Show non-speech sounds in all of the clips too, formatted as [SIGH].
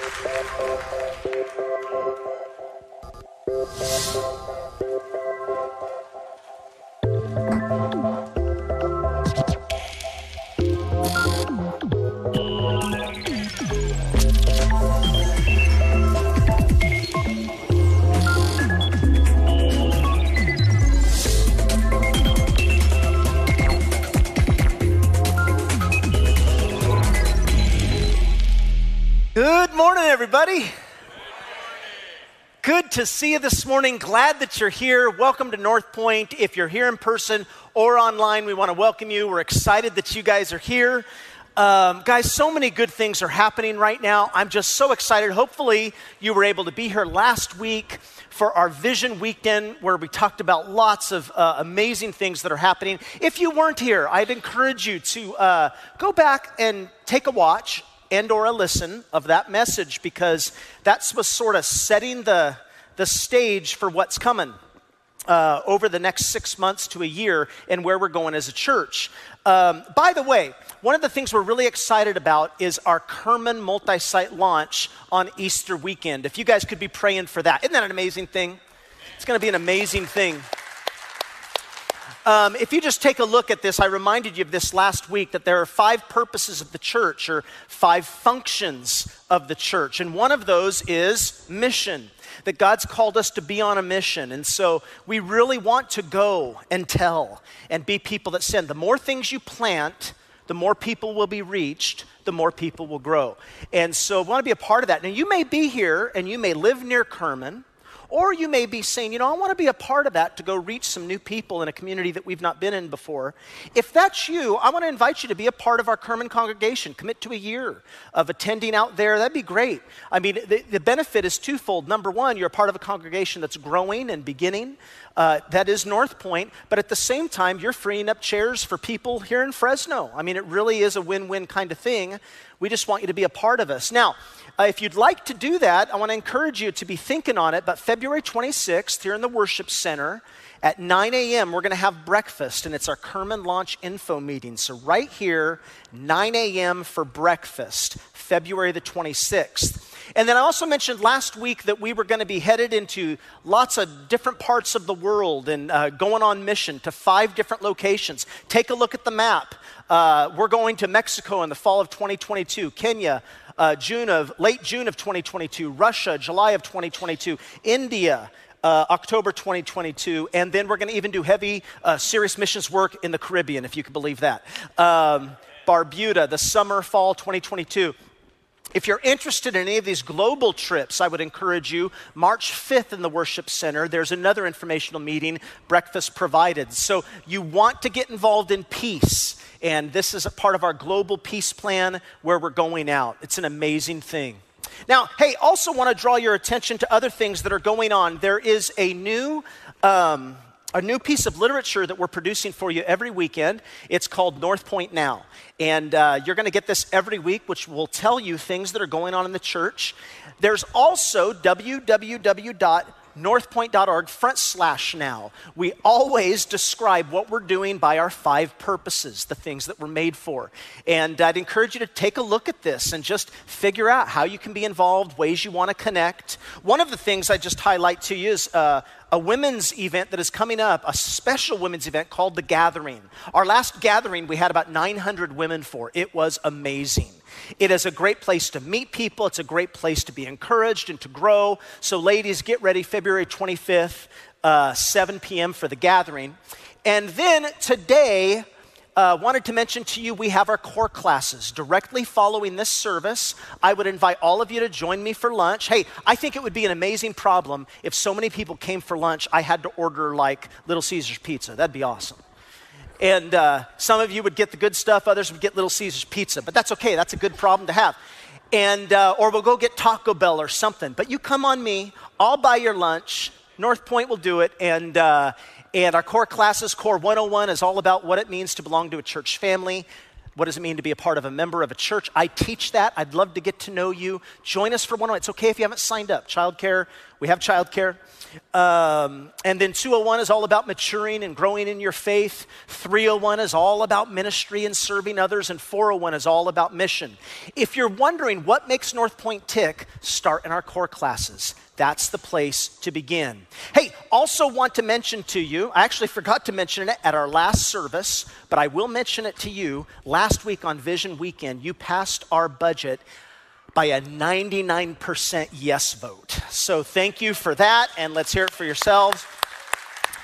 Good morning, everybody. Good to see you this morning. Glad that you're here. Welcome to North Point. If you're here in person or online, we want to welcome you. We're excited that you guys are here. Um, guys, so many good things are happening right now. I'm just so excited. Hopefully, you were able to be here last week for our Vision Weekend, where we talked about lots of uh, amazing things that are happening. If you weren't here, I'd encourage you to uh, go back and take a watch and or a listen of that message because that's was sort of setting the, the stage for what's coming uh, over the next six months to a year and where we're going as a church. Um, by the way, one of the things we're really excited about is our Kerman multi site launch on Easter weekend. If you guys could be praying for that, isn't that an amazing thing? It's going to be an amazing thing. Um, if you just take a look at this, I reminded you of this last week that there are five purposes of the church or five functions of the church. And one of those is mission, that God's called us to be on a mission. And so we really want to go and tell and be people that send. The more things you plant, the more people will be reached, the more people will grow. And so I want to be a part of that. Now, you may be here and you may live near Kerman. Or you may be saying, you know, I want to be a part of that to go reach some new people in a community that we've not been in before. If that's you, I want to invite you to be a part of our Kerman congregation. Commit to a year of attending out there. That'd be great. I mean, the, the benefit is twofold. Number one, you're a part of a congregation that's growing and beginning. Uh, that is North Point, but at the same time, you're freeing up chairs for people here in Fresno. I mean, it really is a win win kind of thing. We just want you to be a part of us. Now, uh, if you'd like to do that, I want to encourage you to be thinking on it. But February 26th, here in the Worship Center, at 9 a.m., we're going to have breakfast, and it's our Kerman Launch Info meeting. So, right here, 9 a.m. for breakfast, February the 26th. And then I also mentioned last week that we were going to be headed into lots of different parts of the world and uh, going on mission to five different locations. Take a look at the map. Uh, we're going to Mexico in the fall of 2022, Kenya, uh, June of late June of 2022, Russia, July of 2022, India. Uh, October 2022, and then we're going to even do heavy, uh, serious missions work in the Caribbean, if you can believe that. Um, Barbuda, the summer, fall 2022. If you're interested in any of these global trips, I would encourage you. March 5th in the Worship Center, there's another informational meeting, breakfast provided. So you want to get involved in peace. And this is a part of our global peace plan where we're going out. It's an amazing thing. Now, hey, also want to draw your attention to other things that are going on. There is a new. Um, a new piece of literature that we're producing for you every weekend. It's called North Point Now. And uh, you're going to get this every week, which will tell you things that are going on in the church. There's also www northpoint.org front slash now. We always describe what we're doing by our five purposes, the things that we're made for. And I'd encourage you to take a look at this and just figure out how you can be involved, ways you want to connect. One of the things I just highlight to you is uh, a women's event that is coming up, a special women's event called The Gathering. Our last gathering, we had about 900 women for. It was amazing. It is a great place to meet people. It's a great place to be encouraged and to grow. So, ladies, get ready February 25th, uh, 7 p.m. for the gathering. And then today, uh, wanted to mention to you we have our core classes directly following this service. I would invite all of you to join me for lunch. Hey, I think it would be an amazing problem if so many people came for lunch, I had to order like Little Caesars pizza. That'd be awesome. And uh, some of you would get the good stuff, others would get Little Caesars pizza, but that's okay. That's a good problem to have. And, uh, or we'll go get Taco Bell or something. But you come on me, I'll buy your lunch. North Point will do it. And, uh, and our core classes, Core 101, is all about what it means to belong to a church family. what does it mean to be a part of a member of a church? I teach that. I'd love to get to know you. Join us for one on one. It's okay if you haven't signed up. Childcare, we have childcare. Um, and then 201 is all about maturing and growing in your faith. 301 is all about ministry and serving others. And 401 is all about mission. If you're wondering what makes North Point tick, start in our core classes. That's the place to begin. Hey, also want to mention to you, I actually forgot to mention it at our last service, but I will mention it to you. Last week on Vision Weekend, you passed our budget by a 99% yes vote. So thank you for that, and let's hear it for yourselves.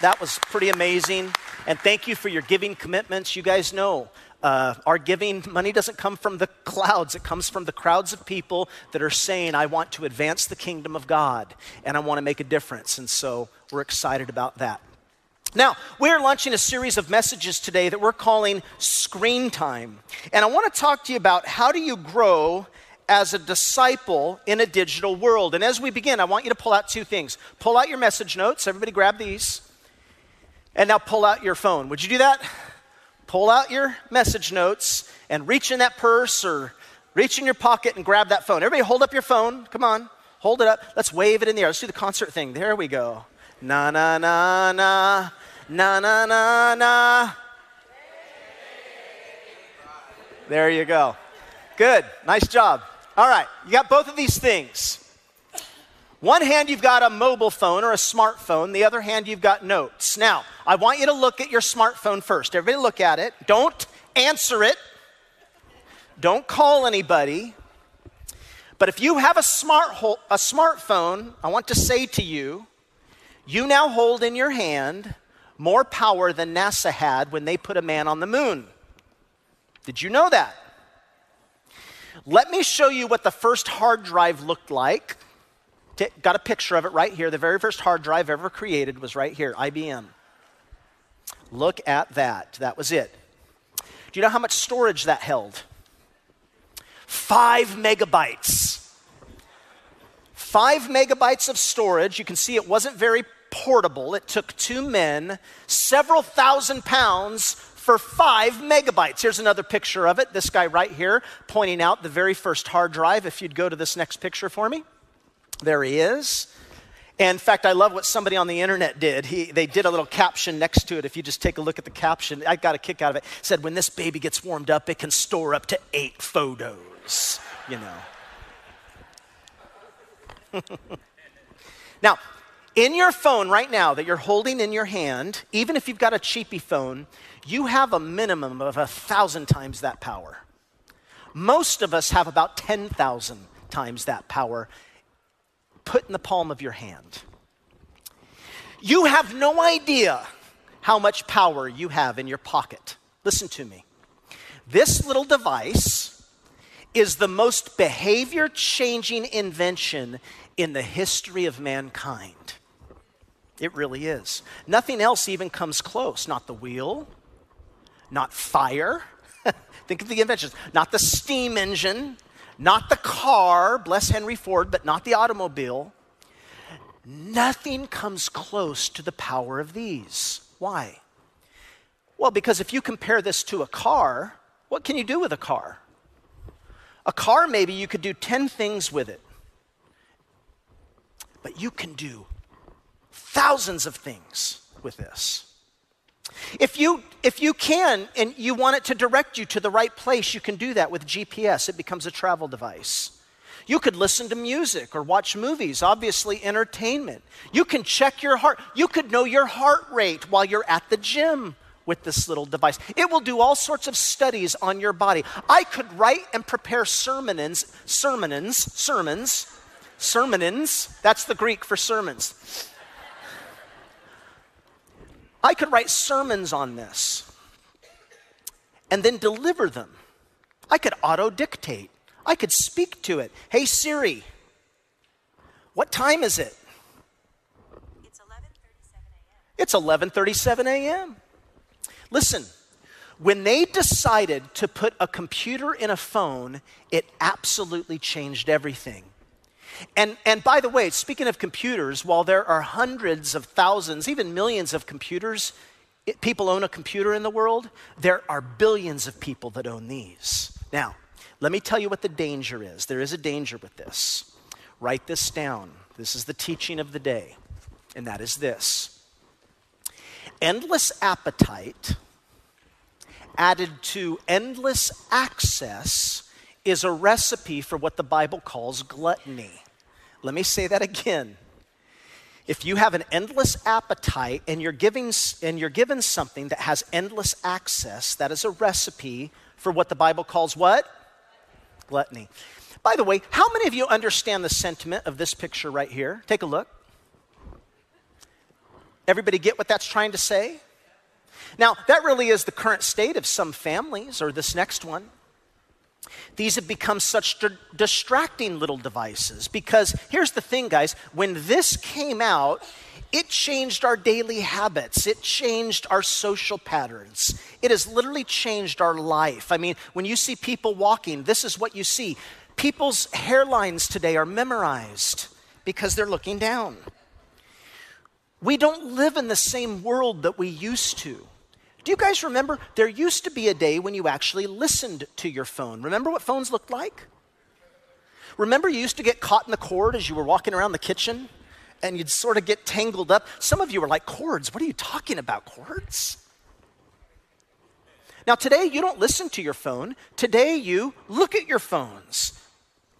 That was pretty amazing. And thank you for your giving commitments. You guys know uh, our giving money doesn't come from the clouds, it comes from the crowds of people that are saying, I want to advance the kingdom of God and I want to make a difference. And so we're excited about that. Now, we're launching a series of messages today that we're calling Screen Time. And I want to talk to you about how do you grow as a disciple in a digital world. And as we begin, I want you to pull out two things. Pull out your message notes. Everybody grab these. And now pull out your phone. Would you do that? Pull out your message notes and reach in that purse or reach in your pocket and grab that phone. Everybody hold up your phone. Come on. Hold it up. Let's wave it in the air. Let's do the concert thing. There we go. Na na na na. Na na na na. There you go. Good. Nice job. All right. You got both of these things. One hand, you've got a mobile phone or a smartphone. The other hand, you've got notes. Now, I want you to look at your smartphone first. Everybody look at it. Don't answer it. Don't call anybody. But if you have a, smart ho- a smartphone, I want to say to you, you now hold in your hand more power than NASA had when they put a man on the moon. Did you know that? Let me show you what the first hard drive looked like. T- got a picture of it right here. The very first hard drive ever created was right here, IBM. Look at that. That was it. Do you know how much storage that held? Five megabytes. Five megabytes of storage. You can see it wasn't very portable. It took two men, several thousand pounds for five megabytes. Here's another picture of it. This guy right here pointing out the very first hard drive. If you'd go to this next picture for me. There he is. In fact, I love what somebody on the internet did. He, they did a little caption next to it. If you just take a look at the caption, I got a kick out of it. it said, When this baby gets warmed up, it can store up to eight photos, you know. [LAUGHS] now, in your phone right now that you're holding in your hand, even if you've got a cheapy phone, you have a minimum of a thousand times that power. Most of us have about 10,000 times that power put in the palm of your hand. You have no idea how much power you have in your pocket. Listen to me. This little device is the most behavior changing invention in the history of mankind. It really is. Nothing else even comes close. Not the wheel, not fire. [LAUGHS] Think of the inventions. Not the steam engine, not the car, bless Henry Ford, but not the automobile. Nothing comes close to the power of these. Why? Well, because if you compare this to a car, what can you do with a car? A car, maybe you could do 10 things with it, but you can do thousands of things with this. If you, if you can and you want it to direct you to the right place, you can do that with GPS. It becomes a travel device. You could listen to music or watch movies, obviously, entertainment. You can check your heart. You could know your heart rate while you're at the gym with this little device. It will do all sorts of studies on your body. I could write and prepare sermons, sermons, sermons, sermons. That's the Greek for sermons. I could write sermons on this and then deliver them. I could auto dictate. I could speak to it. Hey Siri, what time is it? It's 11:37 a.m. It's 11:37 a.m. Listen, when they decided to put a computer in a phone, it absolutely changed everything. And, and by the way, speaking of computers, while there are hundreds of thousands, even millions of computers it, people own a computer in the world, there are billions of people that own these. Now, let me tell you what the danger is. There is a danger with this. Write this down. This is the teaching of the day, and that is this endless appetite added to endless access is a recipe for what the Bible calls gluttony. Let me say that again. If you have an endless appetite and you're, giving, and you're given something that has endless access, that is a recipe for what the Bible calls what? Gluttony. By the way, how many of you understand the sentiment of this picture right here? Take a look. Everybody get what that's trying to say? Now, that really is the current state of some families, or this next one. These have become such distracting little devices because here's the thing, guys when this came out, it changed our daily habits. It changed our social patterns. It has literally changed our life. I mean, when you see people walking, this is what you see. People's hairlines today are memorized because they're looking down. We don't live in the same world that we used to. Do you guys remember? There used to be a day when you actually listened to your phone. Remember what phones looked like? Remember, you used to get caught in the cord as you were walking around the kitchen and you'd sort of get tangled up. Some of you were like, Cords? What are you talking about, cords? Now, today you don't listen to your phone. Today you look at your phones.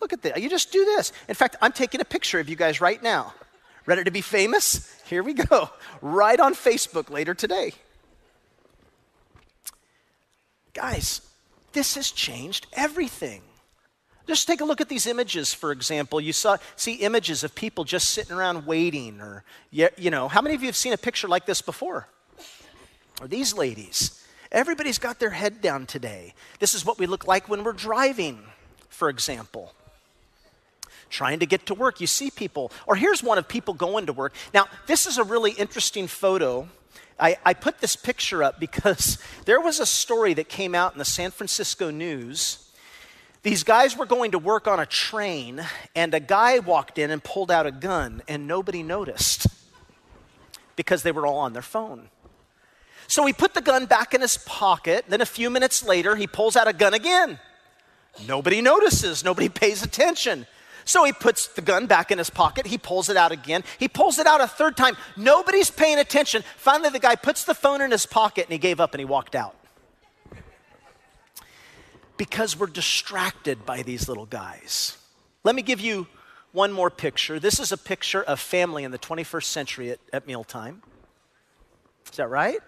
Look at this. You just do this. In fact, I'm taking a picture of you guys right now. Ready to be famous? Here we go. Right on Facebook later today. Guys, this has changed everything. Just take a look at these images, for example. You saw, see images of people just sitting around waiting, or, you know, how many of you have seen a picture like this before? Or these ladies. Everybody's got their head down today. This is what we look like when we're driving, for example trying to get to work. You see people, or here's one of people going to work. Now, this is a really interesting photo. I, I, put this picture up because [LAUGHS] there was a story that came out in the San Francisco News. These guys were going to work on a train, and a guy walked in and pulled out a gun, and nobody noticed because they were all on their phone. So he put the gun back in his pocket. Then a few minutes later, he pulls out a gun again. Nobody notices, nobody pays attention. So he puts the gun back in his pocket. He pulls it out again. He pulls it out a third time. Nobody's paying attention. Finally, the guy puts the phone in his pocket and he gave up and he walked out. Because we're distracted by these little guys. Let me give you one more picture. This is a picture of family in the 21st century at, at mealtime. Is that right?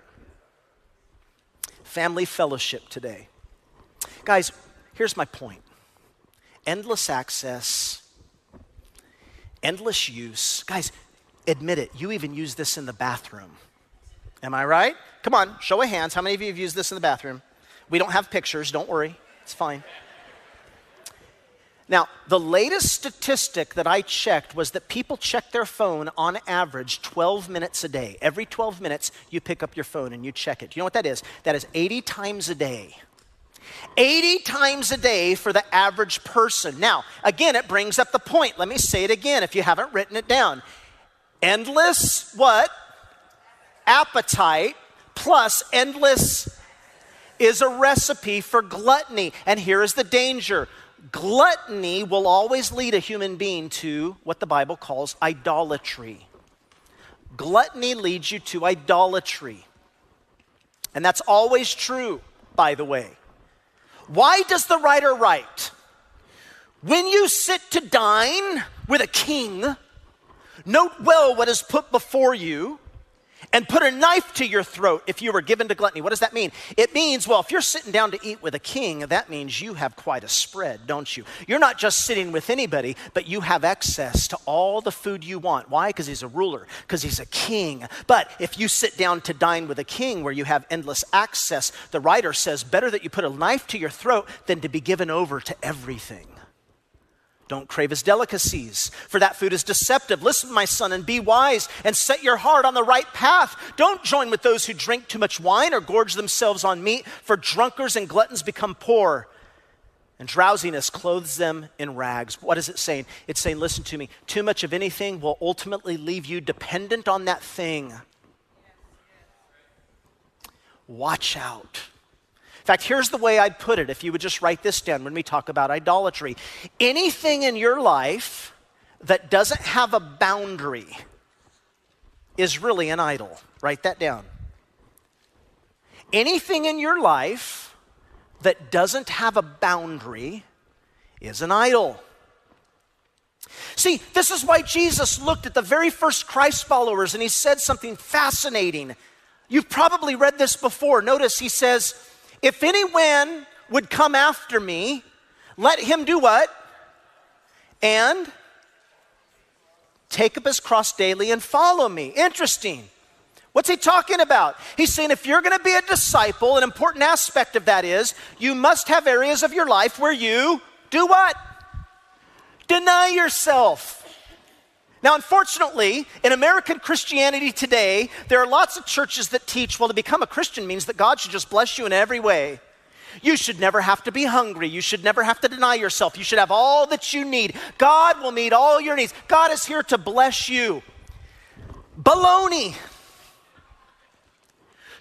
Family fellowship today. Guys, here's my point endless access endless use. Guys, admit it, you even use this in the bathroom. Am I right? Come on, show of hands. How many of you have used this in the bathroom? We don't have pictures, don't worry, it's fine. Now, the latest statistic that I checked was that people check their phone on average 12 minutes a day. Every 12 minutes, you pick up your phone and you check it. Do you know what that is? That is 80 times a day. 80 times a day for the average person. Now, again, it brings up the point. Let me say it again if you haven't written it down. Endless what? Appetite plus endless is a recipe for gluttony. And here is the danger gluttony will always lead a human being to what the Bible calls idolatry. Gluttony leads you to idolatry. And that's always true, by the way. Why does the writer write? When you sit to dine with a king, note well what is put before you and put a knife to your throat if you were given to gluttony. What does that mean? It means, well, if you're sitting down to eat with a king, that means you have quite a spread, don't you? You're not just sitting with anybody, but you have access to all the food you want. Why? Because he's a ruler, because he's a king. But if you sit down to dine with a king where you have endless access, the writer says, better that you put a knife to your throat than to be given over to everything. Don't crave his delicacies, for that food is deceptive. Listen, my son, and be wise and set your heart on the right path. Don't join with those who drink too much wine or gorge themselves on meat, for drunkards and gluttons become poor, and drowsiness clothes them in rags. What is it saying? It's saying, listen to me, too much of anything will ultimately leave you dependent on that thing. watch out. In fact, here's the way I'd put it if you would just write this down when we talk about idolatry. Anything in your life that doesn't have a boundary is really an idol. Write that down. Anything in your life that doesn't have a boundary is an idol. See, this is why Jesus looked at the very first Christ followers and he said something fascinating. You've probably read this before. Notice he says, If anyone would come after me, let him do what? And take up his cross daily and follow me. Interesting. What's he talking about? He's saying if you're going to be a disciple, an important aspect of that is you must have areas of your life where you do what? Deny yourself. Now, unfortunately, in American Christianity today, there are lots of churches that teach, well, to become a Christian means that God should just bless you in every way. You should never have to be hungry. You should never have to deny yourself. You should have all that you need. God will meet all your needs. God is here to bless you. Baloney.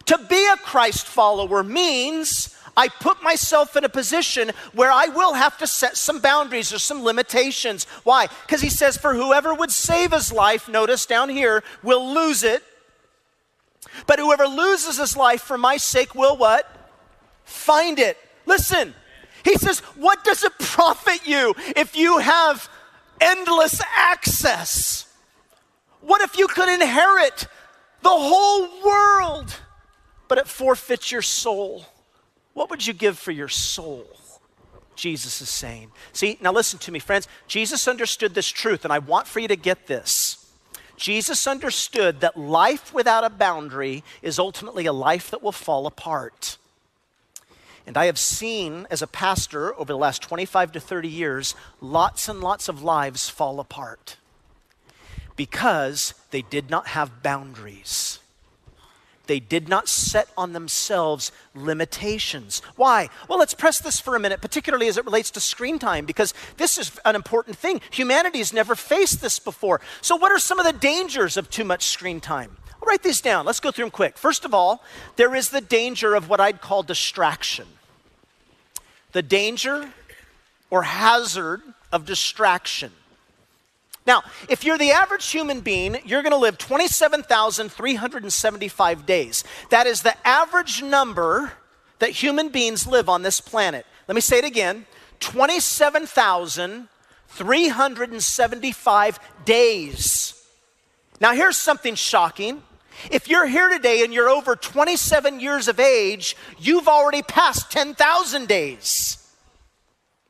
To be a Christ follower means I put myself in a position where I will have to set some boundaries or some limitations. Why? Because he says, For whoever would save his life, notice down here, will lose it. But whoever loses his life for my sake will what? Find it. Listen, he says, What does it [LAUGHS] profit you if you have endless access? What if you could inherit the whole world, but it forfeits your soul? What would you give for your soul? Jesus is saying. See, now listen to me, friends. Jesus understood this truth, and I want for you to get this. Jesus understood that life without a boundary is ultimately a life that will fall apart. And I have seen, as a pastor over the last 25 to 30 years, lots and lots of lives fall apart because they did not have boundaries. They did not set on themselves limitations. Why? Well, let's press this for a minute, particularly as it relates to screen time, because this is an important thing. Humanity has never faced this before. So, what are some of the dangers of too much screen time? I'll write these down. Let's go through them quick. First of all, there is the danger of what I'd call distraction. The danger or hazard of distraction. Now, if you're the average human being, you're going to live 27,375 days. That is the average number that human beings live on this planet. Let me say it again 27,375 days. Now, here's something shocking. If you're here today and you're over 27 years of age, you've already passed 10,000 days.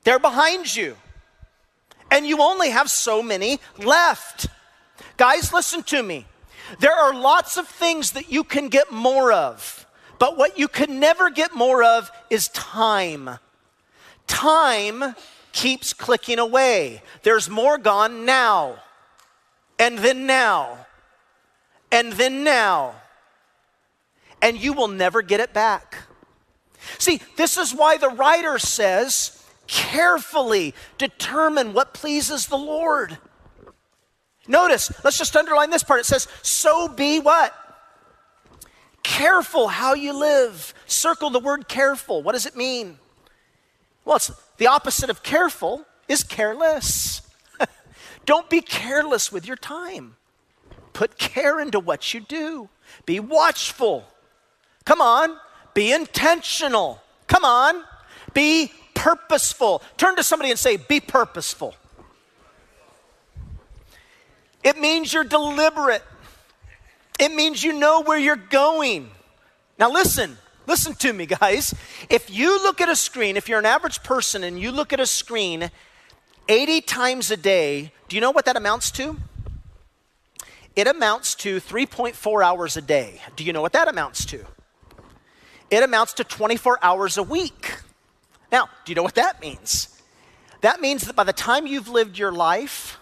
They're behind you and you only have so many left. Guys, listen to me. There are lots of things that you can get more of, but what you can never get more of is time. Time keeps clicking away. There's more gone now, and then now, and then now, and you will never get it back. See, this is why the writer says, carefully determine what pleases the Lord. Notice, let's just underline this part. It says, So be what? Careful how you live. Circle the word careful. What does it mean? Well, it's the opposite of careful is careless. [LAUGHS] Don't be careless with your time. Put care into what you do. Be watchful. Come on. Be intentional. Come on. Be purposeful. Turn to somebody and say, Be purposeful. It means you're deliberate, it means you know where you're going. Now, listen. Listen to me, guys. If you look at a screen, if you're an average person and you look at a screen 80 times a day, do you know what that amounts to? It amounts to 3.4 hours a day. Do you know what that amounts to? It amounts to 24 hours a week. Now, do you know what that means? That means that by the time you've lived your life,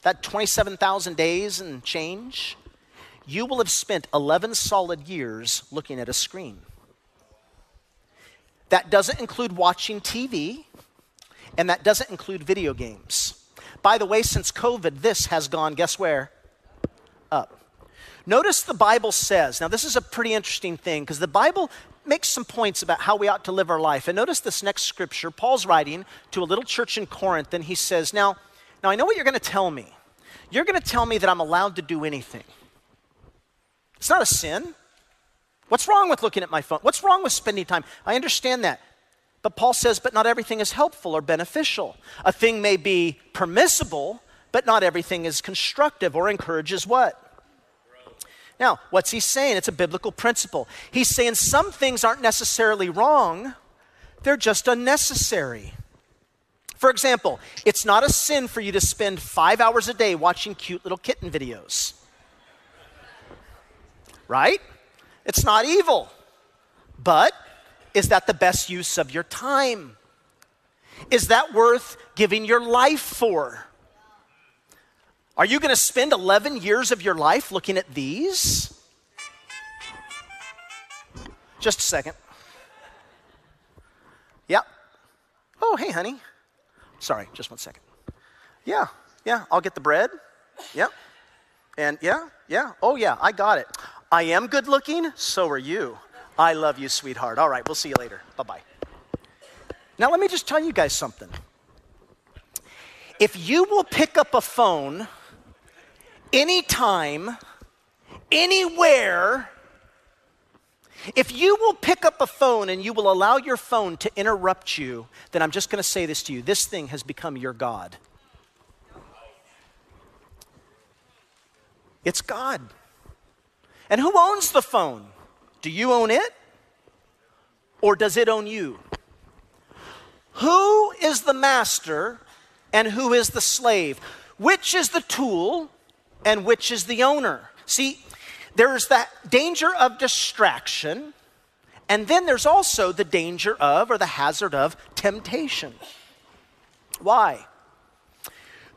that 27,000 days and change, you will have spent 11 solid years looking at a screen. That doesn't include watching TV, and that doesn't include video games. By the way, since COVID, this has gone, guess where? Up. Notice the Bible says, now this is a pretty interesting thing because the Bible makes some points about how we ought to live our life. And notice this next scripture. Paul's writing to a little church in Corinth, and he says, Now, now I know what you're going to tell me. You're going to tell me that I'm allowed to do anything. It's not a sin. What's wrong with looking at my phone? What's wrong with spending time? I understand that. But Paul says, but not everything is helpful or beneficial. A thing may be permissible, but not everything is constructive or encourages what? Now, what's he saying? It's a biblical principle. He's saying some things aren't necessarily wrong, they're just unnecessary. For example, it's not a sin for you to spend five hours a day watching cute little kitten videos. Right? It's not evil. But is that the best use of your time? Is that worth giving your life for? Are you going to spend 11 years of your life looking at these? Just a second. Yep. Oh, hey, honey. Sorry, just one second. Yeah, yeah, I'll get the bread. Yep. And yeah, yeah, oh, yeah, I got it. I am good looking, so are you. I love you, sweetheart. All right, we'll see you later. Bye bye. Now, let me just tell you guys something. If you will pick up a phone anytime, anywhere, if you will pick up a phone and you will allow your phone to interrupt you, then I'm just going to say this to you this thing has become your God. It's God. And who owns the phone? Do you own it? Or does it own you? Who is the master and who is the slave? Which is the tool and which is the owner. See, there's that danger of distraction, and then there's also the danger of, or the hazard of, temptation. Why?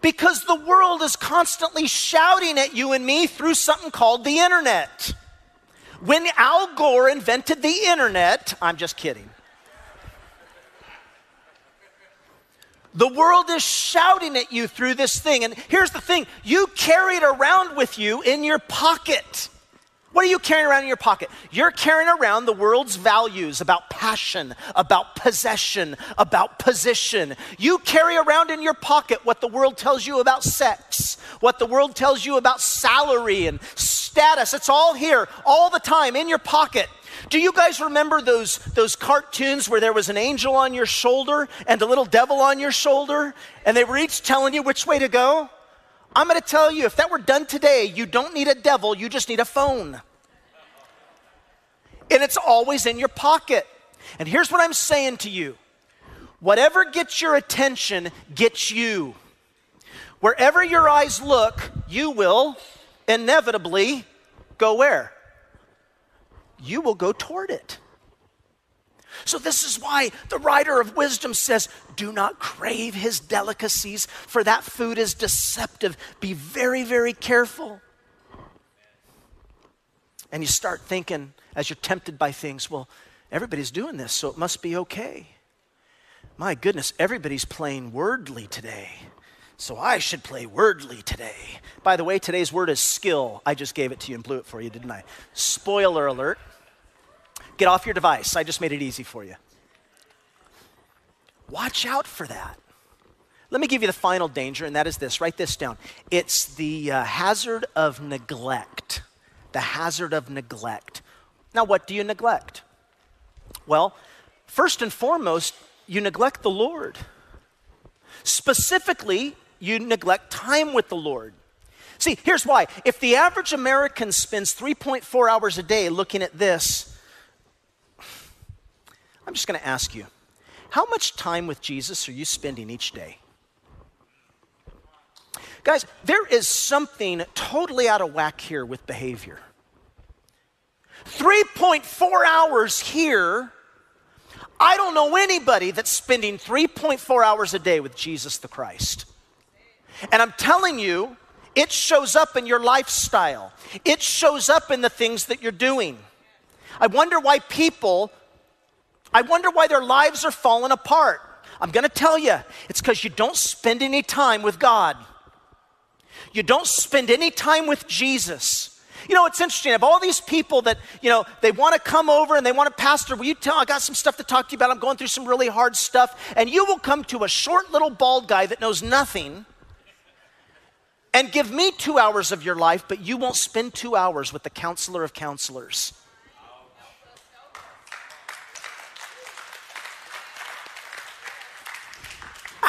Because the world is constantly shouting at you and me through something called the internet. When Al Gore invented the internet, I'm just kidding. The world is shouting at you through this thing. And here's the thing you carry it around with you in your pocket. What are you carrying around in your pocket? You're carrying around the world's values about passion, about possession, about position. You carry around in your pocket what the world tells you about sex, what the world tells you about salary and status. It's all here, all the time in your pocket. Do you guys remember those, those cartoons where there was an angel on your shoulder and a little devil on your shoulder, and they were each telling you which way to go? I'm going to tell you, if that were done today, you don't need a devil, you just need a phone. And it's always in your pocket. And here's what I'm saying to you whatever gets your attention gets you. Wherever your eyes look, you will inevitably go where? You will go toward it. So, this is why the writer of wisdom says, Do not crave his delicacies, for that food is deceptive. Be very, very careful. And you start thinking, as you're tempted by things, well, everybody's doing this, so it must be okay. My goodness, everybody's playing Wordle today. So I should play Wordle today. By the way, today's word is skill. I just gave it to you and blew it for you, didn't I? Spoiler alert. Get off your device. I just made it easy for you. Watch out for that. Let me give you the final danger, and that is this write this down. It's the uh, hazard of neglect. The hazard of neglect. Now, what do you neglect? Well, first and foremost, you neglect the Lord. Specifically, you neglect time with the Lord. See, here's why. If the average American spends 3.4 hours a day looking at this, I'm just going to ask you how much time with Jesus are you spending each day? Guys, there is something totally out of whack here with behavior. 3.4 hours here. I don't know anybody that's spending 3.4 hours a day with Jesus the Christ. And I'm telling you, it shows up in your lifestyle, it shows up in the things that you're doing. I wonder why people, I wonder why their lives are falling apart. I'm going to tell you, it's because you don't spend any time with God. You don't spend any time with Jesus. You know, it's interesting. Of all these people that, you know, they want to come over and they want to, Pastor, will you tell, I got some stuff to talk to you about. I'm going through some really hard stuff. And you will come to a short little bald guy that knows nothing and give me two hours of your life, but you won't spend two hours with the counselor of counselors.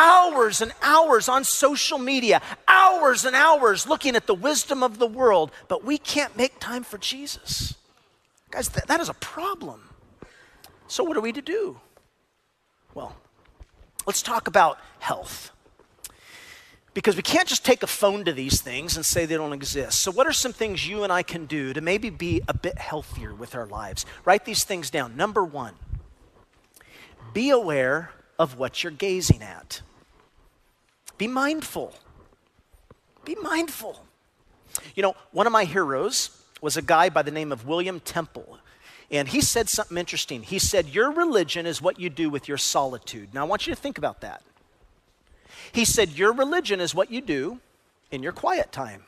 Hours and hours on social media, hours and hours looking at the wisdom of the world, but we can't make time for Jesus. Guys, th- that is a problem. So, what are we to do? Well, let's talk about health. Because we can't just take a phone to these things and say they don't exist. So, what are some things you and I can do to maybe be a bit healthier with our lives? Write these things down. Number one, be aware of what you're gazing at. Be mindful. Be mindful. You know, one of my heroes was a guy by the name of William Temple. And he said something interesting. He said, Your religion is what you do with your solitude. Now, I want you to think about that. He said, Your religion is what you do in your quiet time.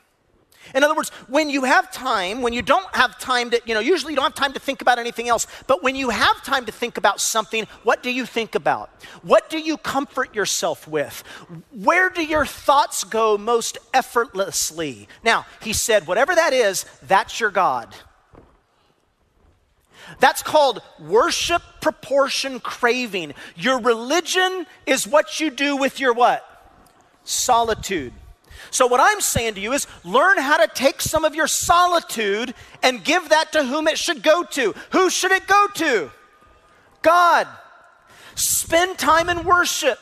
In other words, when you have time, when you don't have time to, you know, usually you don't have time to think about anything else, but when you have time to think about something, what do you think about? What do you comfort yourself with? Where do your thoughts go most effortlessly? Now, he said, whatever that is, that's your God. That's called worship proportion craving. Your religion is what you do with your what? Solitude. So, what I'm saying to you is learn how to take some of your solitude and give that to whom it should go to. Who should it go to? God. Spend time in worship,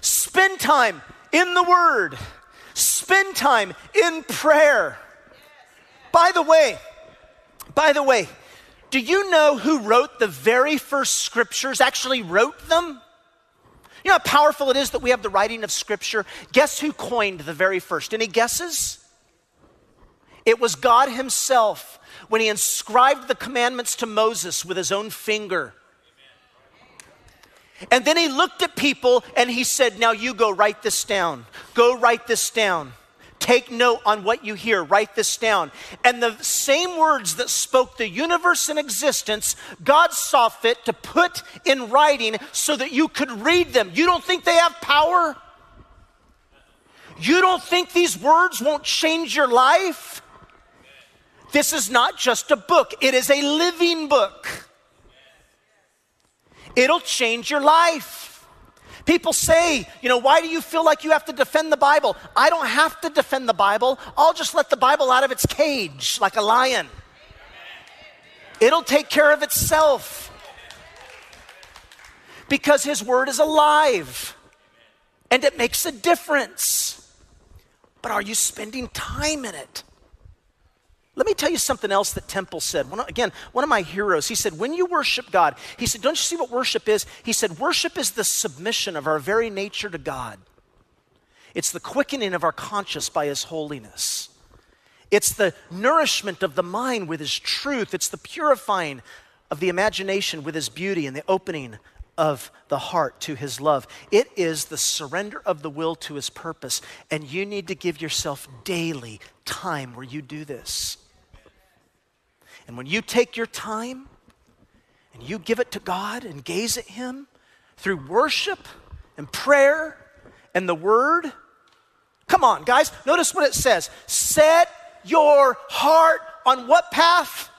spend time in the Word, spend time in prayer. By the way, by the way, do you know who wrote the very first scriptures, actually wrote them? You know how powerful it is that we have the writing of Scripture? Guess who coined the very first? Any guesses? It was God Himself when He inscribed the commandments to Moses with His own finger. And then He looked at people and He said, Now you go write this down. Go write this down. Take note on what you hear, write this down. And the same words that spoke the universe in existence, God saw fit to put in writing so that you could read them. You don't think they have power? You don't think these words won't change your life? This is not just a book, it is a living book. It'll change your life. People say, you know, why do you feel like you have to defend the Bible? I don't have to defend the Bible. I'll just let the Bible out of its cage like a lion. It'll take care of itself because His Word is alive and it makes a difference. But are you spending time in it? Let me tell you something else that Temple said. One, again, one of my heroes, he said, When you worship God, he said, Don't you see what worship is? He said, Worship is the submission of our very nature to God, it's the quickening of our conscience by His holiness, it's the nourishment of the mind with His truth, it's the purifying of the imagination with His beauty and the opening of the heart to his love. It is the surrender of the will to his purpose. And you need to give yourself daily time where you do this. And when you take your time and you give it to God and gaze at Him through worship and prayer and the Word, come on, guys, notice what it says. Set your heart on what path?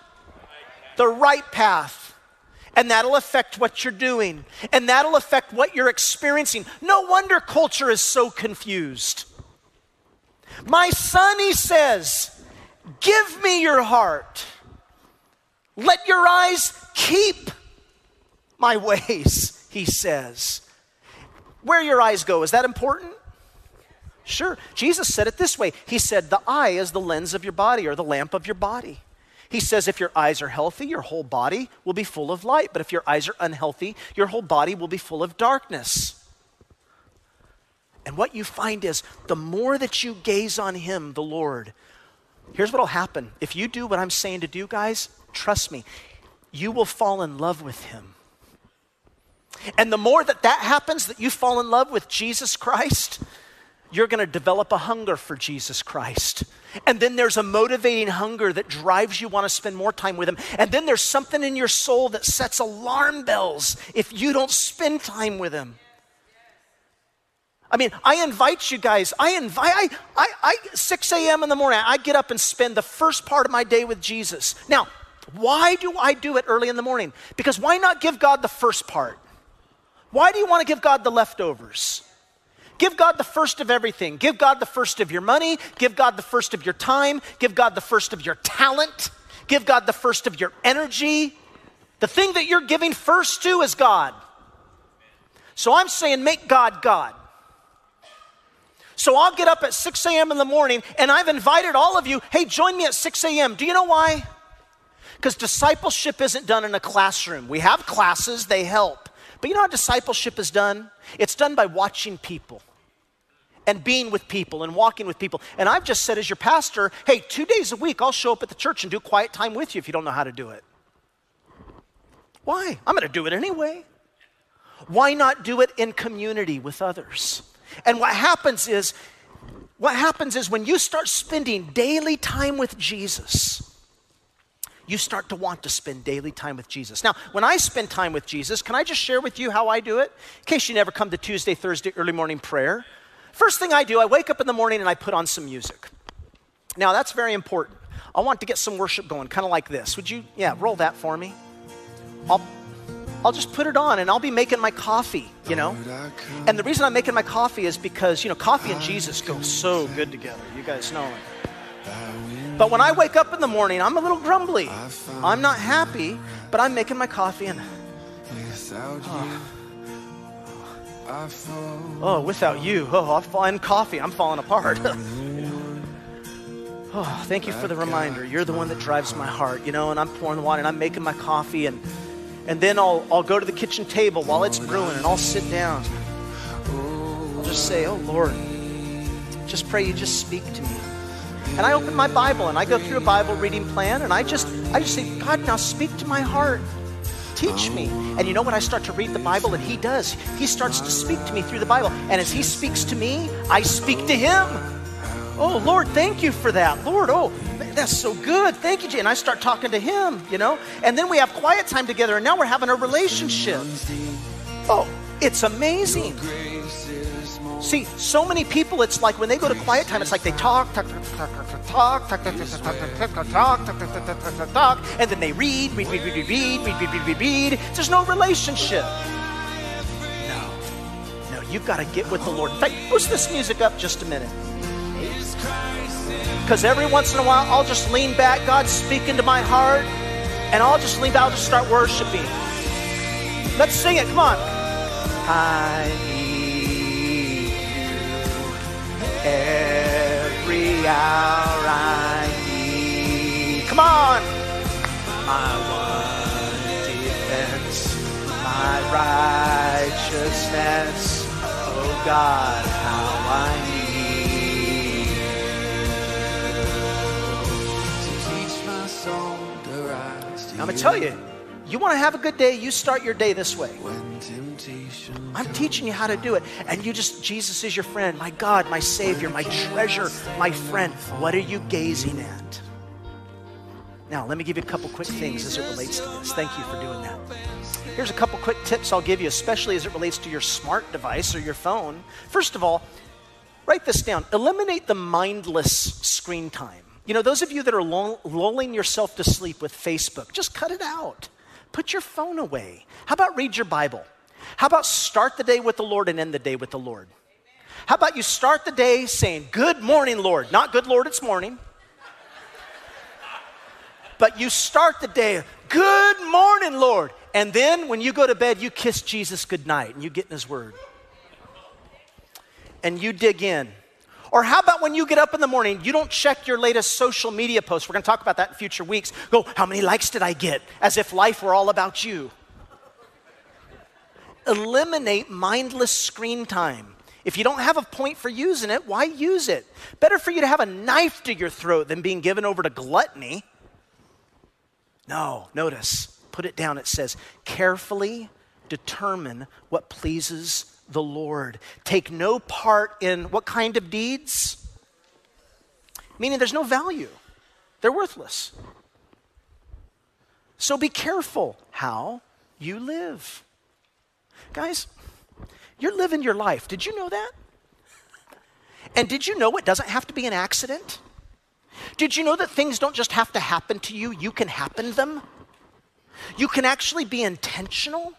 The right path. And that'll affect what you're doing, and that'll affect what you're experiencing. No wonder culture is so confused. My son, he says, give me your heart. Let your eyes keep my ways, he says. Where your eyes go, is that important? Sure. Jesus said it this way He said, The eye is the lens of your body or the lamp of your body. He says, if your eyes are healthy, your whole body will be full of light. But if your eyes are unhealthy, your whole body will be full of darkness. And what you find is the more that you gaze on Him, the Lord, here's what will happen. If you do what I'm saying to do, guys, Trust me, you will fall in love with him. And the more that that happens, that you fall in love with Jesus Christ, you're going to develop a hunger for Jesus Christ. And then there's a motivating hunger that drives you want to spend more time with him. And then there's something in your soul that sets alarm bells if you don't spend time with him. I mean, I invite you guys. I invite, I, I, I 6 a.m. in the morning, I get up and spend the first part of my day with Jesus. Now, why do I do it early in the morning? Because why not give God the first part? Why do you want to give God the leftovers? Give God the first of everything. Give God the first of your money. Give God the first of your time. Give God the first of your talent. Give God the first of your energy. The thing that you're giving first to is God. So I'm saying make God God. So I'll get up at 6 a.m. in the morning and I've invited all of you, hey, join me at 6 a.m. Do you know why? Because discipleship isn't done in a classroom. We have classes, they help. But you know how discipleship is done? It's done by watching people and being with people and walking with people. And I've just said, as your pastor, hey, two days a week, I'll show up at the church and do quiet time with you if you don't know how to do it. Why? I'm going to do it anyway. Why not do it in community with others? And what happens is, what happens is when you start spending daily time with Jesus, you start to want to spend daily time with Jesus. Now, when I spend time with Jesus, can I just share with you how I do it? In case you never come to Tuesday, Thursday, early morning prayer. First thing I do, I wake up in the morning and I put on some music. Now, that's very important. I want to get some worship going, kind of like this. Would you, yeah, roll that for me? I'll, I'll just put it on and I'll be making my coffee, you know? And the reason I'm making my coffee is because, you know, coffee and Jesus go so good together. You guys know it. But when I wake up in the morning, I'm a little grumbly. I'm not happy, but I'm making my coffee and. Oh, Oh, without you, oh, I'm falling coffee. I'm falling apart. [LAUGHS] oh, thank you for the reminder. You're the one that drives my heart, you know. And I'm pouring the water and I'm making my coffee, and and then I'll I'll go to the kitchen table while it's brewing, and I'll sit down. I'll just say, "Oh Lord, just pray you just speak to me." And I open my Bible and I go through a Bible reading plan, and I just I just say, "God, now speak to my heart." teach me. And you know what? I start to read the Bible, and He does. He starts to speak to me through the Bible. And as He speaks to me, I speak to Him. Oh, Lord, thank you for that. Lord, oh, that's so good. Thank you, Jay. And I start talking to Him, you know? And then we have quiet time together, and now we're having a relationship. Oh, it's amazing. See, so many people, it's like when they go to quiet time, it's like they talk, talk, talk, talk, talk, talk, talk, talk, talk, talk, talk, and then they read, read, read, read, read, read, read, read, read, read, read. There's no relationship. No, no, you've got to get with the Lord. In fact, boost this music up just a minute. Because every once in a while, I'll just lean back, God's speaking to my heart, and I'll just lean back, I'll just start worshiping. Let's sing it, come on. I every hour I need. Come on! My one defense, my righteousness. Oh God, how I need to teach my soul to rise. I'm gonna tell you, you want to have a good day, you start your day this way. I'm teaching you how to do it. And you just, Jesus is your friend, my God, my Savior, my treasure, my friend. What are you gazing at? Now, let me give you a couple quick things as it relates to this. Thank you for doing that. Here's a couple quick tips I'll give you, especially as it relates to your smart device or your phone. First of all, write this down eliminate the mindless screen time. You know, those of you that are lulling yourself to sleep with Facebook, just cut it out. Put your phone away. How about read your Bible? How about start the day with the Lord and end the day with the Lord? How about you start the day saying, Good morning, Lord? Not good, Lord, it's morning. But you start the day, Good morning, Lord. And then when you go to bed, you kiss Jesus goodnight and you get in His Word. And you dig in. Or how about when you get up in the morning, you don't check your latest social media posts? We're going to talk about that in future weeks. Go, how many likes did I get? As if life were all about you eliminate mindless screen time. If you don't have a point for using it, why use it? Better for you to have a knife to your throat than being given over to gluttony. No, notice, put it down. It says, carefully determine what pleases the Lord. Take no part in what kind of deeds? Meaning there's no value, they're worthless. So be careful how you live. Guys, you're living your life. Did you know that? And did you know it doesn't have to be an accident? Did you know that things don't just have to happen to you, you can happen them? You can actually be intentional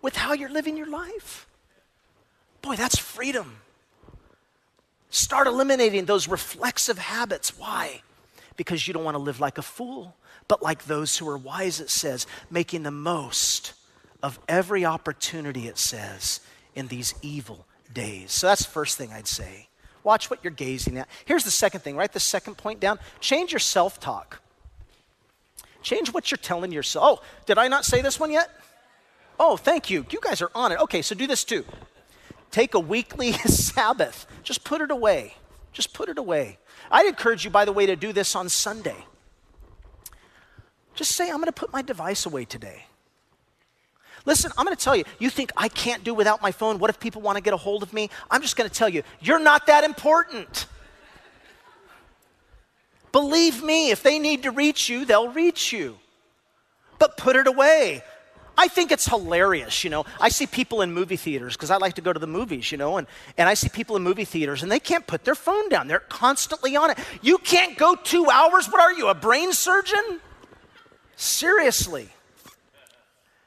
with how you're living your life. Boy, that's freedom. Start eliminating those reflexive habits. Why? Because you don't want to live like a fool but like those who are wise, it says, making the most of every opportunity, it says, in these evil days. So that's the first thing I'd say. Watch what you're gazing at. Here's the second thing. Write the second point down. Change your self talk. Change what you're telling yourself. Oh, did I not say this one yet? Oh, thank you. You guys are on it. Okay, so do this too. Take a weekly [LAUGHS] Sabbath. Just put it away. Just put it away. I'd encourage you, by the way, to do this on Sunday. Just say, I'm going to put my device away today. Listen, I'm going to tell you, you think I can't do without my phone? What if people want to get a hold of me? I'm just going to tell you, you're not that important. Believe me, if they need to reach you, they'll reach you. But put it away. I think it's hilarious, you know. I see people in movie theaters because I like to go to the movies, you know, and, and I see people in movie theaters and they can't put their phone down. They're constantly on it. You can't go two hours. What are you, a brain surgeon? Seriously.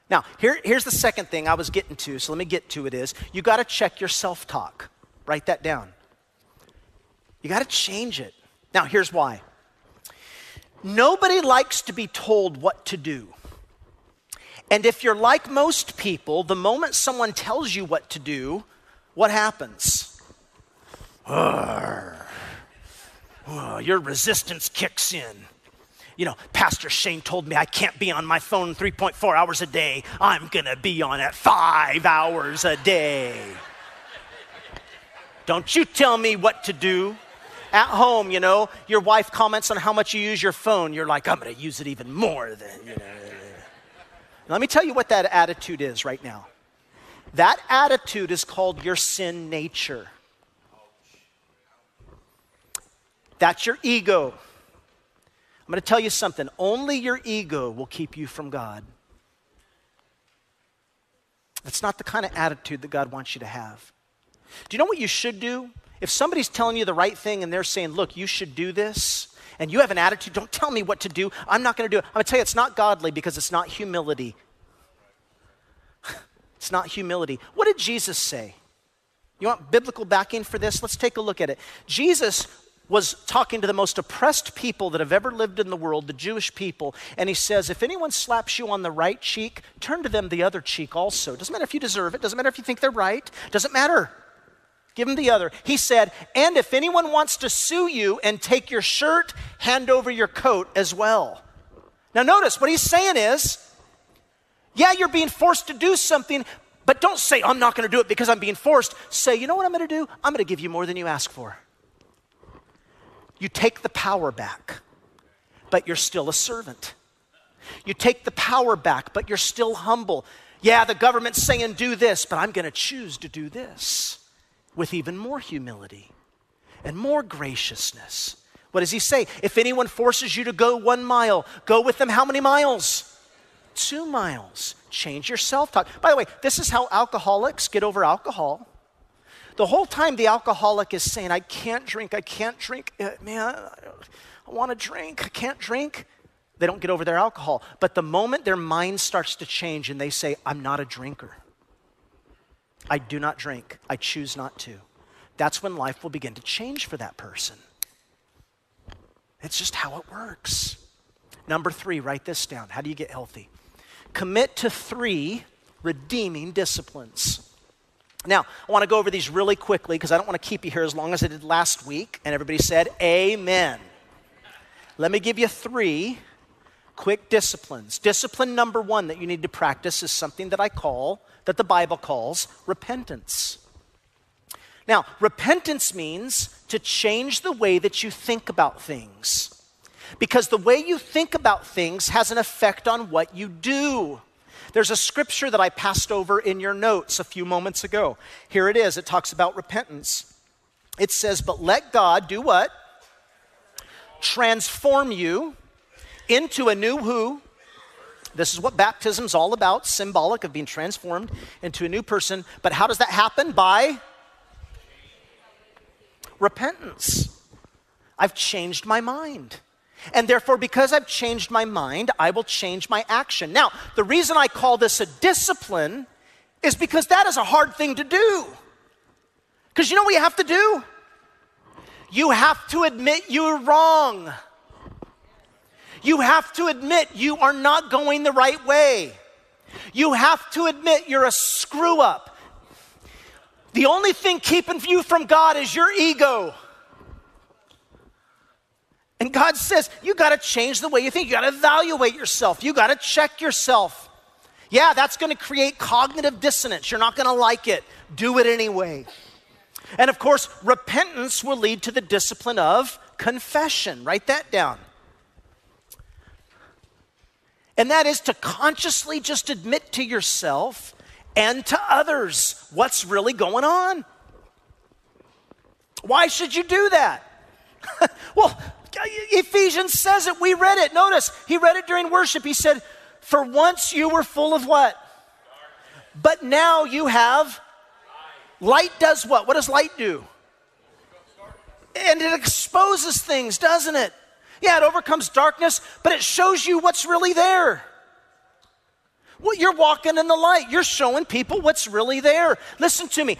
Now, here, here's the second thing I was getting to, so let me get to it is you got to check your self talk. Write that down. You got to change it. Now, here's why. Nobody likes to be told what to do. And if you're like most people, the moment someone tells you what to do, what happens? your resistance kicks in you know, Pastor Shane told me I can't be on my phone 3.4 hours a day. I'm going to be on it five hours a day. Don't you tell me what to do. At home, you know, your wife comments on how much you use your phone. You're like, I'm going to use it even more than, you know. Let me tell you what that attitude is right now. That attitude is called your sin nature. That's your ego. I'm going to tell you something only your ego will keep you from God. That's not the kind of attitude that God wants you to have. Do you know what you should do? If somebody's telling you the right thing and they're saying, look, you should do this, and you have an attitude, don't tell me what to do, I'm not going to do it. I'm going to tell you it's not godly because it's not humility. [LAUGHS] it's not humility. What did Jesus say? You want biblical backing for this? Let's take a look at it. Jesus was talking to the most oppressed people that have ever lived in the world, the Jewish people, and he says, If anyone slaps you on the right cheek, turn to them the other cheek also. Doesn't matter if you deserve it, doesn't matter if you think they're right, doesn't matter. Give them the other. He said, And if anyone wants to sue you and take your shirt, hand over your coat as well. Now, notice what he's saying is, yeah, you're being forced to do something, but don't say, I'm not going to do it because I'm being forced. Say, you know what I'm going to do? I'm going to give you more than you ask for you take the power back, but you're still a servant. You take the power back, but you're still humble. Yeah, the government's saying do this, but I'm going to choose to do this with even more humility and more graciousness. What does he say? If anyone forces you to go one mile, go with them how many miles? Two miles. Change your self talk. By the way, this is how alcoholics get over alcohol. The whole time the alcoholic is saying, I can't drink, I can't drink, uh, man, I want to drink, I can't drink. They don't get over their alcohol. But the moment their mind starts to change and they say, I'm not a drinker, I do not drink, I choose not to, that's when life will begin to change for that person. It's just how it works. Number three, write this down. How do you get healthy? Commit to three redeeming disciplines. Now, I want to go over these really quickly because I don't want to keep you here as long as I did last week. And everybody said, Amen. Let me give you three quick disciplines. Discipline number one that you need to practice is something that I call, that the Bible calls, repentance. Now, repentance means to change the way that you think about things. Because the way you think about things has an effect on what you do. There's a scripture that I passed over in your notes a few moments ago. Here it is. It talks about repentance. It says, But let God do what? Transform you into a new who? This is what baptism's all about, symbolic of being transformed into a new person. But how does that happen? By repentance. I've changed my mind. And therefore, because I've changed my mind, I will change my action. Now, the reason I call this a discipline is because that is a hard thing to do. Because you know what you have to do? You have to admit you're wrong. You have to admit you are not going the right way. You have to admit you're a screw up. The only thing keeping you from God is your ego. And God says, you got to change the way you think. You got to evaluate yourself. You got to check yourself. Yeah, that's going to create cognitive dissonance. You're not going to like it. Do it anyway. And of course, repentance will lead to the discipline of confession. Write that down. And that is to consciously just admit to yourself and to others what's really going on. Why should you do that? [LAUGHS] well, Ephesians says it. We read it. Notice, he read it during worship. He said, For once you were full of what? But now you have light does what? What does light do? And it exposes things, doesn't it? Yeah, it overcomes darkness, but it shows you what's really there. Well, you're walking in the light. You're showing people what's really there. Listen to me.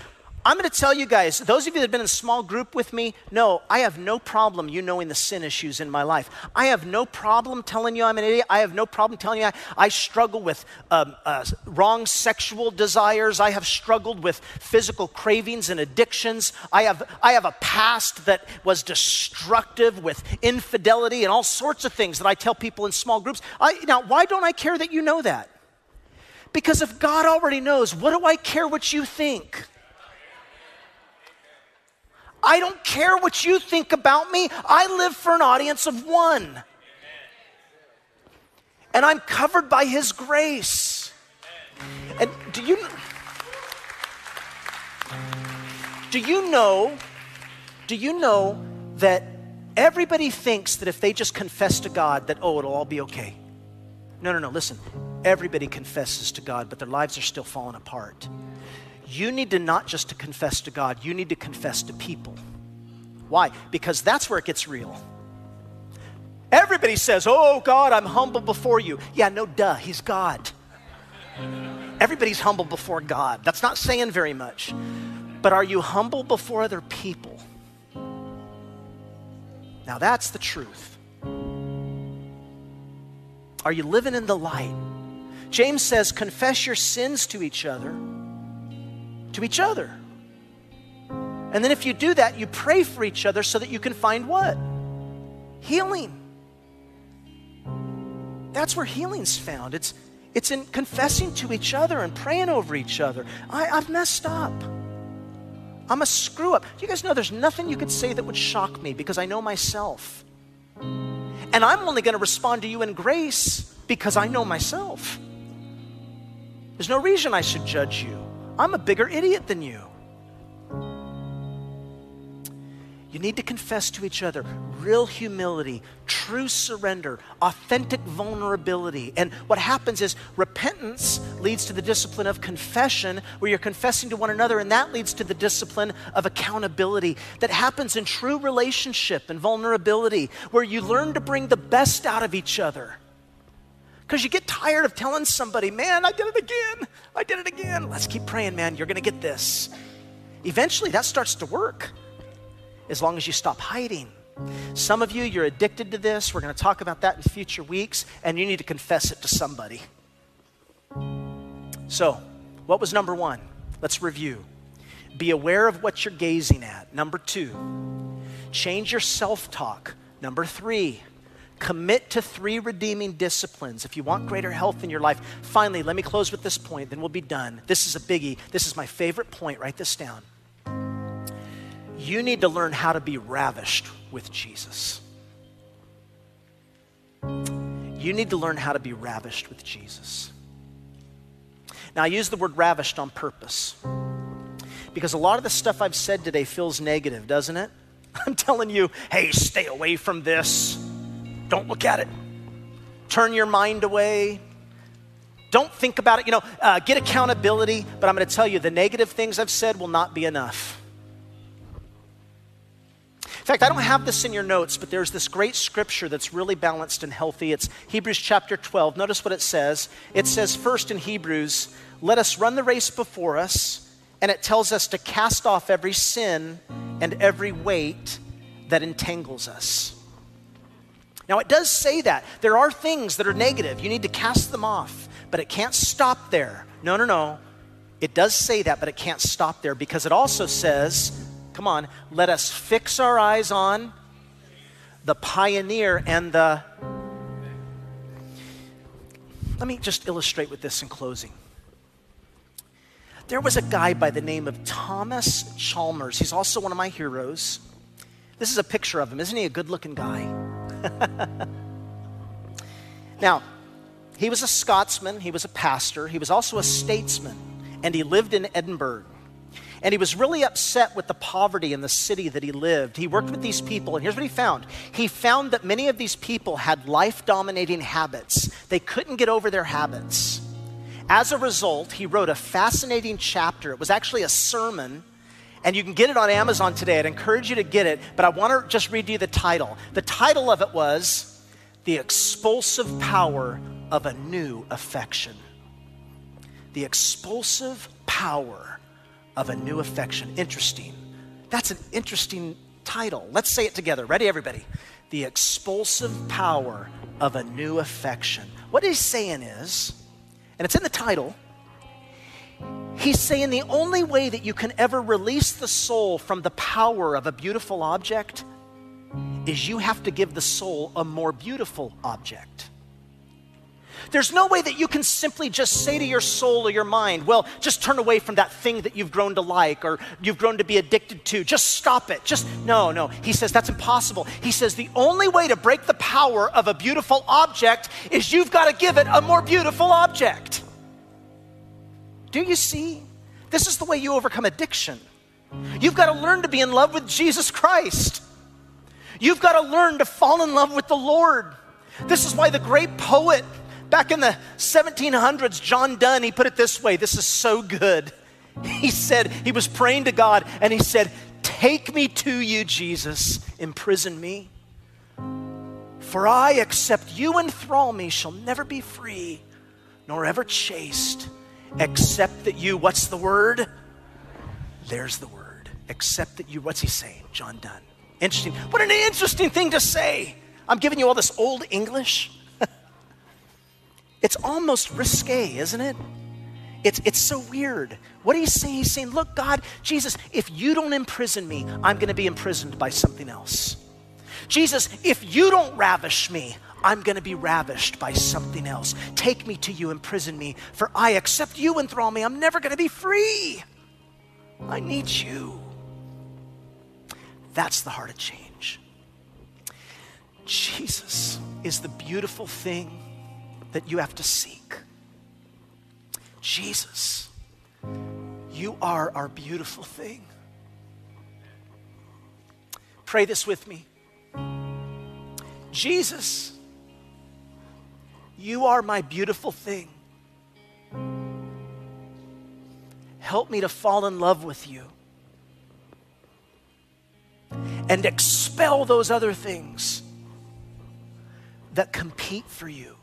I'm going to tell you guys, those of you that have been in a small group with me, no, I have no problem you knowing the sin issues in my life. I have no problem telling you I'm an idiot. I have no problem telling you I, I struggle with um, uh, wrong sexual desires. I have struggled with physical cravings and addictions. I have, I have a past that was destructive with infidelity and all sorts of things that I tell people in small groups. I, now, why don't I care that you know that? Because if God already knows, what do I care what you think? I don't care what you think about me. I live for an audience of one. And I'm covered by His grace. And do you do you know do you know that everybody thinks that if they just confess to God that oh it'll all be okay. No, no, no, listen. Everybody confesses to God, but their lives are still falling apart you need to not just to confess to God, you need to confess to people. Why? Because that's where it gets real. Everybody says, Oh God, I'm humble before you. Yeah, no, duh, He's God. Everybody's humble before God. That's not saying very much. But are you humble before other people? Now that's the truth. Are you living in the light? James says, Confess your sins to each other to each other. And then if you do that, you pray for each other so that you can find what? Healing. That's where healing's found. It's, it's in confessing to each other and praying over each other. I, I've messed up. I'm a screw up. You guys know there's nothing you could say that would shock me because I know myself. And I'm only going to respond to you in grace because I know myself. There's no reason I should judge you. I'm a bigger idiot than you. You need to confess to each other real humility, true surrender, authentic vulnerability. And what happens is repentance leads to the discipline of confession, where you're confessing to one another, and that leads to the discipline of accountability that happens in true relationship and vulnerability, where you learn to bring the best out of each other. Because you get tired of telling somebody, man, I did it again. I did it again. Let's keep praying, man. You're going to get this. Eventually, that starts to work as long as you stop hiding. Some of you, you're addicted to this. We're going to talk about that in future weeks, and you need to confess it to somebody. So, what was number one? Let's review. Be aware of what you're gazing at. Number two, change your self talk. Number three, Commit to three redeeming disciplines if you want greater health in your life. Finally, let me close with this point, then we'll be done. This is a biggie. This is my favorite point. Write this down. You need to learn how to be ravished with Jesus. You need to learn how to be ravished with Jesus. Now, I use the word ravished on purpose because a lot of the stuff I've said today feels negative, doesn't it? [LAUGHS] I'm telling you, hey, stay away from this. Don't look at it. Turn your mind away. Don't think about it. You know, uh, get accountability. But I'm going to tell you, the negative things I've said will not be enough. In fact, I don't have this in your notes, but there's this great scripture that's really balanced and healthy. It's Hebrews chapter 12. Notice what it says. It says, first in Hebrews, let us run the race before us, and it tells us to cast off every sin and every weight that entangles us. Now, it does say that. There are things that are negative. You need to cast them off, but it can't stop there. No, no, no. It does say that, but it can't stop there because it also says, Come on, let us fix our eyes on the pioneer and the. Let me just illustrate with this in closing. There was a guy by the name of Thomas Chalmers. He's also one of my heroes. This is a picture of him. Isn't he a good looking guy? [LAUGHS] now, he was a Scotsman, he was a pastor, he was also a statesman, and he lived in Edinburgh. And he was really upset with the poverty in the city that he lived. He worked with these people, and here's what he found he found that many of these people had life dominating habits, they couldn't get over their habits. As a result, he wrote a fascinating chapter. It was actually a sermon, and you can get it on Amazon today. I'd encourage you to get it, but I want to just read you the title. The title of it was The Expulsive Power of a New Affection. The Expulsive Power of a new affection. Interesting. That's an interesting title. Let's say it together. Ready, everybody? The expulsive power of a new affection. What he's saying is, and it's in the title, he's saying the only way that you can ever release the soul from the power of a beautiful object is you have to give the soul a more beautiful object. There's no way that you can simply just say to your soul or your mind, well, just turn away from that thing that you've grown to like or you've grown to be addicted to. Just stop it. Just, no, no. He says that's impossible. He says the only way to break the power of a beautiful object is you've got to give it a more beautiful object. Do you see? This is the way you overcome addiction. You've got to learn to be in love with Jesus Christ. You've got to learn to fall in love with the Lord. This is why the great poet Back in the 1700s, John Donne, he put it this way this is so good. [LAUGHS] He said, he was praying to God and he said, Take me to you, Jesus, imprison me. For I, except you enthrall me, shall never be free, nor ever chaste, except that you, what's the word? There's the word. Except that you, what's he saying? John Donne. Interesting. What an interesting thing to say. I'm giving you all this old English. [LAUGHS] It's almost risque, isn't it? It's, it's so weird. What do saying. He's saying, Look, God, Jesus, if you don't imprison me, I'm going to be imprisoned by something else. Jesus, if you don't ravish me, I'm going to be ravished by something else. Take me to you, imprison me, for I accept you enthrall me. I'm never going to be free. I need you. That's the heart of change. Jesus is the beautiful thing that you have to seek. Jesus, you are our beautiful thing. Pray this with me. Jesus, you are my beautiful thing. Help me to fall in love with you and expel those other things that compete for you.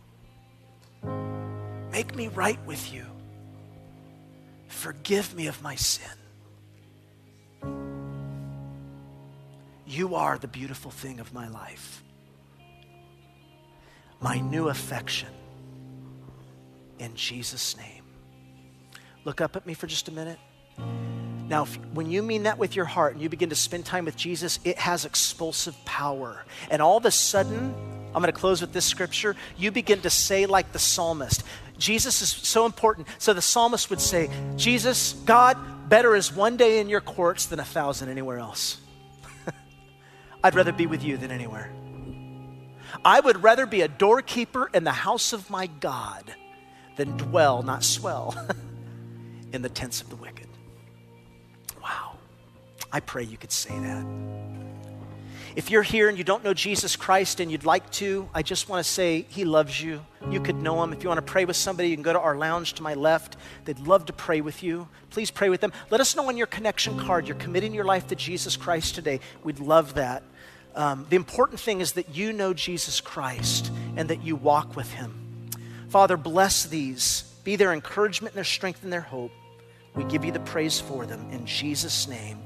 Make me right with you. Forgive me of my sin. You are the beautiful thing of my life. My new affection. In Jesus' name. Look up at me for just a minute. Now, if, when you mean that with your heart and you begin to spend time with Jesus, it has expulsive power. And all of a sudden, I'm going to close with this scripture. You begin to say, like the psalmist, Jesus is so important. So the psalmist would say, Jesus, God, better is one day in your courts than a thousand anywhere else. [LAUGHS] I'd rather be with you than anywhere. I would rather be a doorkeeper in the house of my God than dwell, not swell, [LAUGHS] in the tents of the wicked. Wow. I pray you could say that. If you're here and you don't know Jesus Christ and you'd like to, I just want to say He loves you. You could know Him. If you want to pray with somebody, you can go to our lounge to my left. They'd love to pray with you. Please pray with them. Let us know on your connection card you're committing your life to Jesus Christ today. We'd love that. Um, the important thing is that you know Jesus Christ and that you walk with Him. Father, bless these. Be their encouragement and their strength and their hope. We give you the praise for them. In Jesus' name.